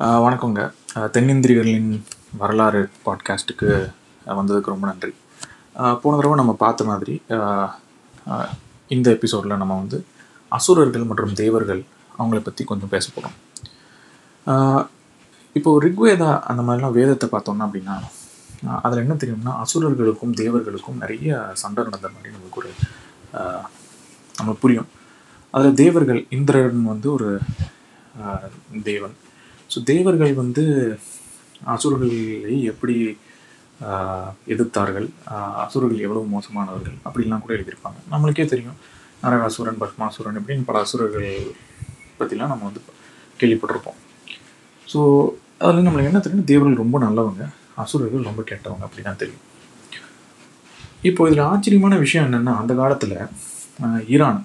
வணக்கங்க. தென்னிந்திரியர்களின் வரலாறு பாட்காஸ்ட்டுக்கு வந்ததுக்கு ரொம்ப நன்றி. போன தடவை நம்ம பார்த்த மாதிரி இந்த எபிசோடில் நம்ம வந்து அசுரர்கள் மற்றும் தேவர்கள் அவங்கள பற்றி கொஞ்சம் பேச போகிறோம் இப்போ ரிக்வேதா அந்த மாதிரிலாம் வேதத்தை பார்த்தோம்னா அப்படின்னா அதில் என்ன தெரியும்னா அசுரர்களுக்கும் தேவர்களுக்கும் நிறைய சண்டை நடந்த மாதிரி நமக்கு ஒரு ஆஹ் நமக்கு புரியும். அதில் தேவர்கள் இந்திரன் வந்து ஒரு தேவன். ஸோ தேவர்கள் வந்து அசுரர்களை எப்படி எதிர்த்தார்கள்? அசுரர்கள் எவ்வளவு மோசமானவர்கள்? அப்படிலாம் கூட எழுதியிருப்பாங்க. நம்மளுக்கே தெரியும். நரகாசுரன் பத்மாசுரன் இப்படின்னு பல அசுரர்கள் பற்றிலாம் நம்ம வந்து கேள்விப்பட்டிருப்போம். ஸோ அதில் நம்மளுக்கு என்ன தெரியும்? தேவர்கள் ரொம்ப நல்லவங்க. அசுரர்கள் ரொம்ப கெட்டவங்க அப்படி தான் தெரியும். இப்போ இதில் ஆச்சரியமான விஷயம் என்னென்னா அந்த காலத்தில் ஈரான்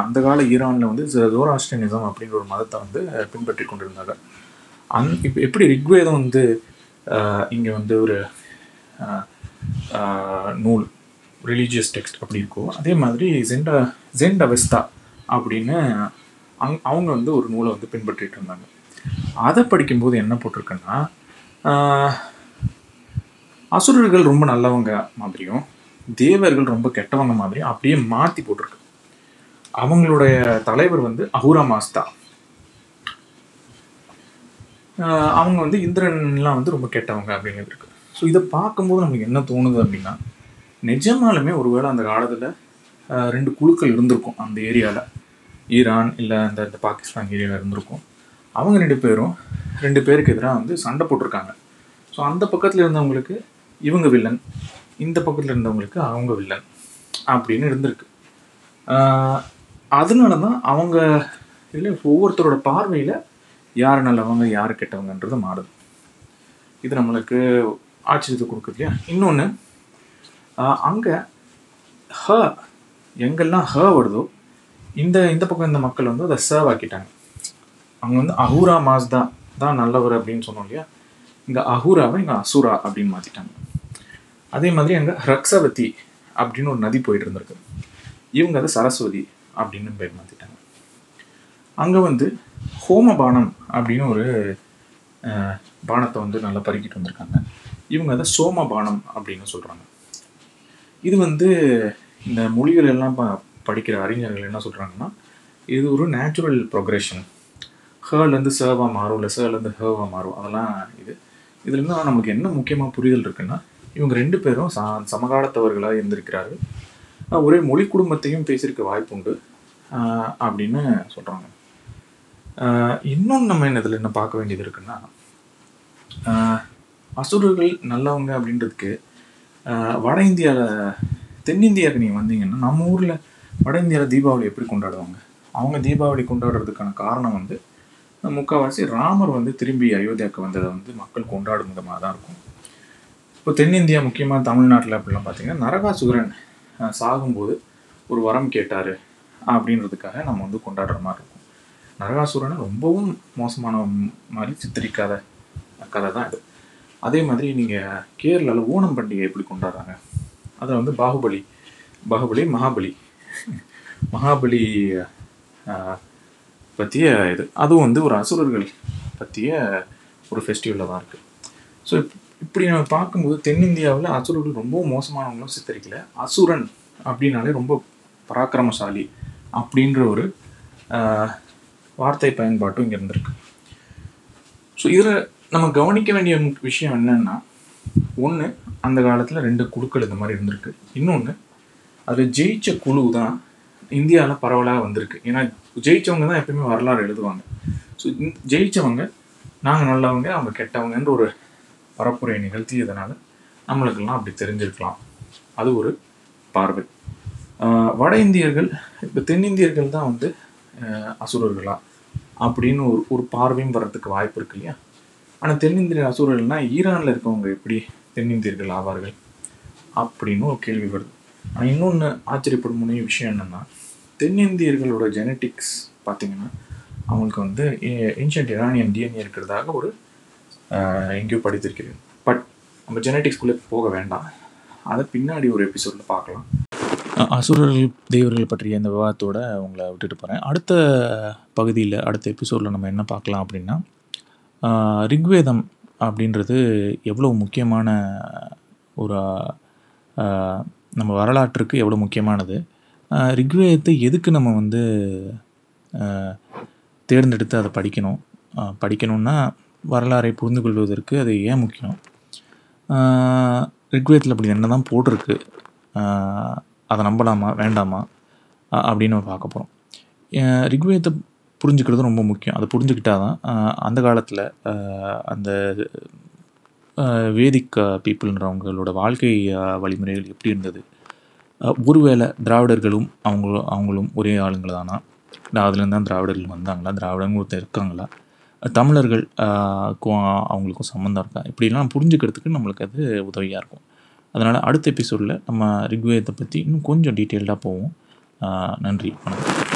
அந்த கால ஈரானில் வந்து ஜோராஸ்டியனிசம் அப்படின்ற ஒரு மதத்தை வந்து பின்பற்றி கொண்டிருந்தாங்க அந் இப்போ எப்படி ரிக்வேதம் வந்து இங்கே வந்து ஒரு நூல் ரிலீஜியஸ் டெக்ஸ்ட் அப்படி இருக்கோ அதே மாதிரி ஜெண்டா ஜெண்ட் அவெஸ்தா அப்படின்னு அங் அவங்க வந்து ஒரு நூலை வந்து பின்பற்றிட்டு இருந்தாங்க. அதை படிக்கும்போது என்ன போட்டிருக்குன்னா அசுரர்கள் ரொம்ப நல்லவங்க மாதிரியும் தேவர்கள் ரொம்ப கெட்டவங்க மாதிரியும் அப்படியே மாற்றி போட்டிருக்கு. அவங்களுடைய தலைவர் வந்து அஹூரா மாஸ்தா. அவங்க வந்து இந்திரன்லாம் வந்து ரொம்ப கெட்டவங்க அப்படிங்கிறது இருக்கு. ஸோ இதை பார்க்கும்போது நமக்கு என்ன தோணுது அப்படின்னா நிஜமாலுமே ஒருவேளை அந்த காலத்தில் ரெண்டு குழுக்கள் இருந்திருக்கும் அந்த ஏரியாவில் ஈரான் இல்லை அந்த இந்த பாகிஸ்தான் ஏரியாவில் இருந்திருக்கும். அவங்க ரெண்டு பேரும் ரெண்டு பேருக்கு எதிராக வந்து சண்டை போட்டிருக்காங்க. ஸோ அந்த பக்கத்தில் இருந்தவங்களுக்கு இவங்க வில்லன் இந்த பக்கத்தில் இருந்தவங்களுக்கு அவங்க வில்லன் அப்படின்னு இருந்திருக்கு. அதனால தான் அவங்க இல்லை ஒவ்வொருத்தரோட பார்வையில் யார் நல்லவங்க யார் கெட்டவங்கன்றது மாறுது. இது நம்மளுக்கு ஆச்சரியத்தை கொடுக்குது இல்லையா? இன்னொன்று அங்கே ஹ எங்கெல்லாம் ஹ வருதோ இந்த இந்த பக்கம் இந்த மக்கள் வந்து அதை சர்வ் ஆக்கிட்டாங்க அங்கே வந்து அஹூரா மாஸ்தா தான் நல்லவர் அப்படின்னு சொன்னோம் இல்லையா? இங்கே அஹூராவை இங்கே அசூரா அப்படின்னு மாற்றிட்டாங்க அதே மாதிரி அங்கே ரக்ஸவதி அப்படின்னு ஒரு நதி போயிட்டு இருந்திருக்கு. இவங்க அது சரஸ்வதி அப்படின்னு பேர் மாற்றிட்டாங்க அங்கே வந்து ஹோமபானம் அப்படின்னு ஒரு பானத்தை வந்து நல்லா பறிக்கிட்டு வந்திருக்காங்க. இவங்க அதை சோமபானம் அப்படின்னு சொல்கிறாங்க இது வந்து இந்த மொழிகள் எல்லாம் ப படிக்கிற அறிஞர்கள் என்ன சொல்கிறாங்கன்னா இது ஒரு நேச்சுரல் ப்ரொக்ரெஷன் ஹேர்லேருந்து சேவாக மாறும் இல்லை சேர்லேருந்து ஹேவாக மாறும். அதெல்லாம் இது. இதுலேருந்து நமக்கு என்ன முக்கியமாக புரிதல் இருக்குன்னா இவங்க ரெண்டு பேரும் ச சமகாலத்தவர்களாக இருந்திருக்கிறார்கள். ஒரே மொழி குடும்பத்தையும் பேசியிருக்க வாய்ப்புண்டு. அப்படின்னு சொல்கிறாங்க இன்னொன்று நம்ம என்ன இதில் என்ன பார்க்க வேண்டியது இருக்குன்னா அசுரர்கள் நல்லவங்க அப்படின்றதுக்கு வட இந்தியாவில் தென்னிந்தியாவுக்கு நீங்கள் வந்தீங்கன்னா நம்ம ஊரில் வட இந்தியாவில் தீபாவளி எப்படி கொண்டாடுவாங்க? அவங்க தீபாவளி கொண்டாடுறதுக்கான காரணம் வந்து முக்கால்வாசி ராமர் வந்து திரும்பி அயோத்தியாவுக்கு வந்ததை வந்து மக்கள் கொண்டாடும் விதமாக தான் இருக்கும். இப்போ தென்னிந்தியா முக்கியமாக தமிழ்நாட்டில் அப்படிலாம் பார்த்தீங்கன்னா நரகாசுகரன் சாகும்போது ஒரு வரம் கேட்டார். அப்படின்றதுக்காக நம்ம வந்து கொண்டாடுற மாதிரி இருக்கும். நரகாசுரனை ரொம்பவும் மோசமான மாதிரி சித்தரிக்காத கதை தான் இது அதே மாதிரி நீங்கள் கேரளாவில் ஓணம் பண்டிகை எப்படி கொண்டாடுறாங்க? அதில் வந்து பாகுபலி பாகுபலி மகாபலி. மகாபலி பற்றிய இது அதுவும் வந்து ஒரு அசுரர்கள் பற்றிய ஒரு ஃபெஸ்டிவலாக தான் இருக்குது ஸோ இப்படி நம்ம பார்க்கும்போது தென்னிந்தியாவில் அசுரர்கள் ரொம்ப மோசமானவங்களும் சித்தரிக்கல. அசுரன் அப்படின்னாலே ரொம்ப பராக்கிரமசாலி அப்படின்ற ஒரு வார்த்தை பயன்பாட்டும் இங்கே இருந்திருக்கு. ஸோ இதில் நம்ம கவனிக்க வேண்டிய விஷயம் என்னென்னா ஒன்று அந்த காலத்தில் ரெண்டு குழுக்கள் இந்த மாதிரி இருந்திருக்கு. இன்னொன்று அதில் ஜெயிச்ச குழு தான் இந்தியாவில் பரவலாக வந்திருக்கு. ஏன்னா ஜெயிச்சவங்க தான் எப்பயுமே வரலாறு எழுதுவாங்க. ஸோ ஜெயித்தவங்க நாங்கள் நல்லவங்க அவங்க கெட்டவங்கன்ற ஒரு பரப்புரையை நிகழ்த்தியதுனால நம்மளுக்கெல்லாம் அப்படி தெரிஞ்சிருக்கலாம். அது ஒரு பார்வை. வட இந்தியர்கள் இப்போ தென்னிந்தியர்கள் தான் வந்து அசுரர்களா? அப்படின்னு ஒரு ஒரு பார்வையும் வர்றதுக்கு வாய்ப்பு இருக்கு இல்லையா? ஆனால் தென்னிந்திய அசுரர்கள்னா ஈரானில் இருக்கவங்க எப்படி தென்னிந்தியர்கள் ஆவார்கள்? அப்படின்னு ஒரு கேள்வி வருது. ஆனால் இன்னொன்று ஆச்சரியப்படும் முனைய விஷயம் என்னென்னா தென்னிந்தியர்களோட ஜெனட்டிக்ஸ் பார்த்தீங்கன்னா அவங்களுக்கு வந்து ஏன்ஷியன்ட் இரானியன் டிஎன்ஏ இருக்கிறதாக ஒரு எங்கேயோ படித்திருக்கிறேன். பட் நம்ம ஜெனட்டிக்ஸ்குள்ளே போக வேண்டாம். அதை பின்னாடி ஒரு எபிசோடில் பார்க்கலாம். அசுரர்கள் தேவர்கள் பற்றிய இந்த விவாதத்தோட உங்களை விட்டுட்டு போகிறேன் அடுத்த பகுதியில் அடுத்த எபிசோடில் நம்ம என்ன பார்க்கலாம் அப்படின்னா ரிக்வேதம் அப்படின்றது எவ்வளோ முக்கியமான ஒரு நம்ம வரலாற்றுக்கு எவ்வளோ முக்கியமானது? ரிக்வேதத்தை எதுக்கு நம்ம வந்து தேர்ந்தெடுத்து அதை படிக்கணும்? படிக்கணும்னா வரலாறை புரிந்து கொள்வதற்கு அது ஏன் முக்கியம்? ரிக்வேதத்தில் அப்படி என்ன தான் போட்டிருக்கு அதை நம்பலாமா வேண்டாமா அப்படின்னு நம்ம பார்க்க போகிறோம் ரிக்வேதத்தை புரிஞ்சுக்கிறது ரொம்ப முக்கியம். அதை புரிஞ்சுக்கிட்டா தான் அந்த காலத்தில் அந்த வேதிக் பீப்புள்ன்றவங்களோட வாழ்க்கை வழிமுறைகள் எப்படி இருந்தது? ஒருவேளை திராவிடர்களும் அவங்களும் அவங்களும் ஒரே ஆளுங்களை தானா அதுலேருந்து தான் திராவிடர்கள் வந்தாங்களா? திராவிடங்க ஒருத்தர் இருக்காங்களா? தமிழர்கள் அவங்களுக்கும் சம்மந்தம் இருக்கா? இப்படிலாம் புரிஞ்சுக்கிறதுக்கு நம்மளுக்கு அது உதவியாக இருக்கும். அதனால் அடுத்த எபிசோடில் நம்ம ரிக்வேதத்தை பற்றி இன்னும் கொஞ்சம் டீட்டெயில்டாக போவோம். நன்றி வணக்கம்.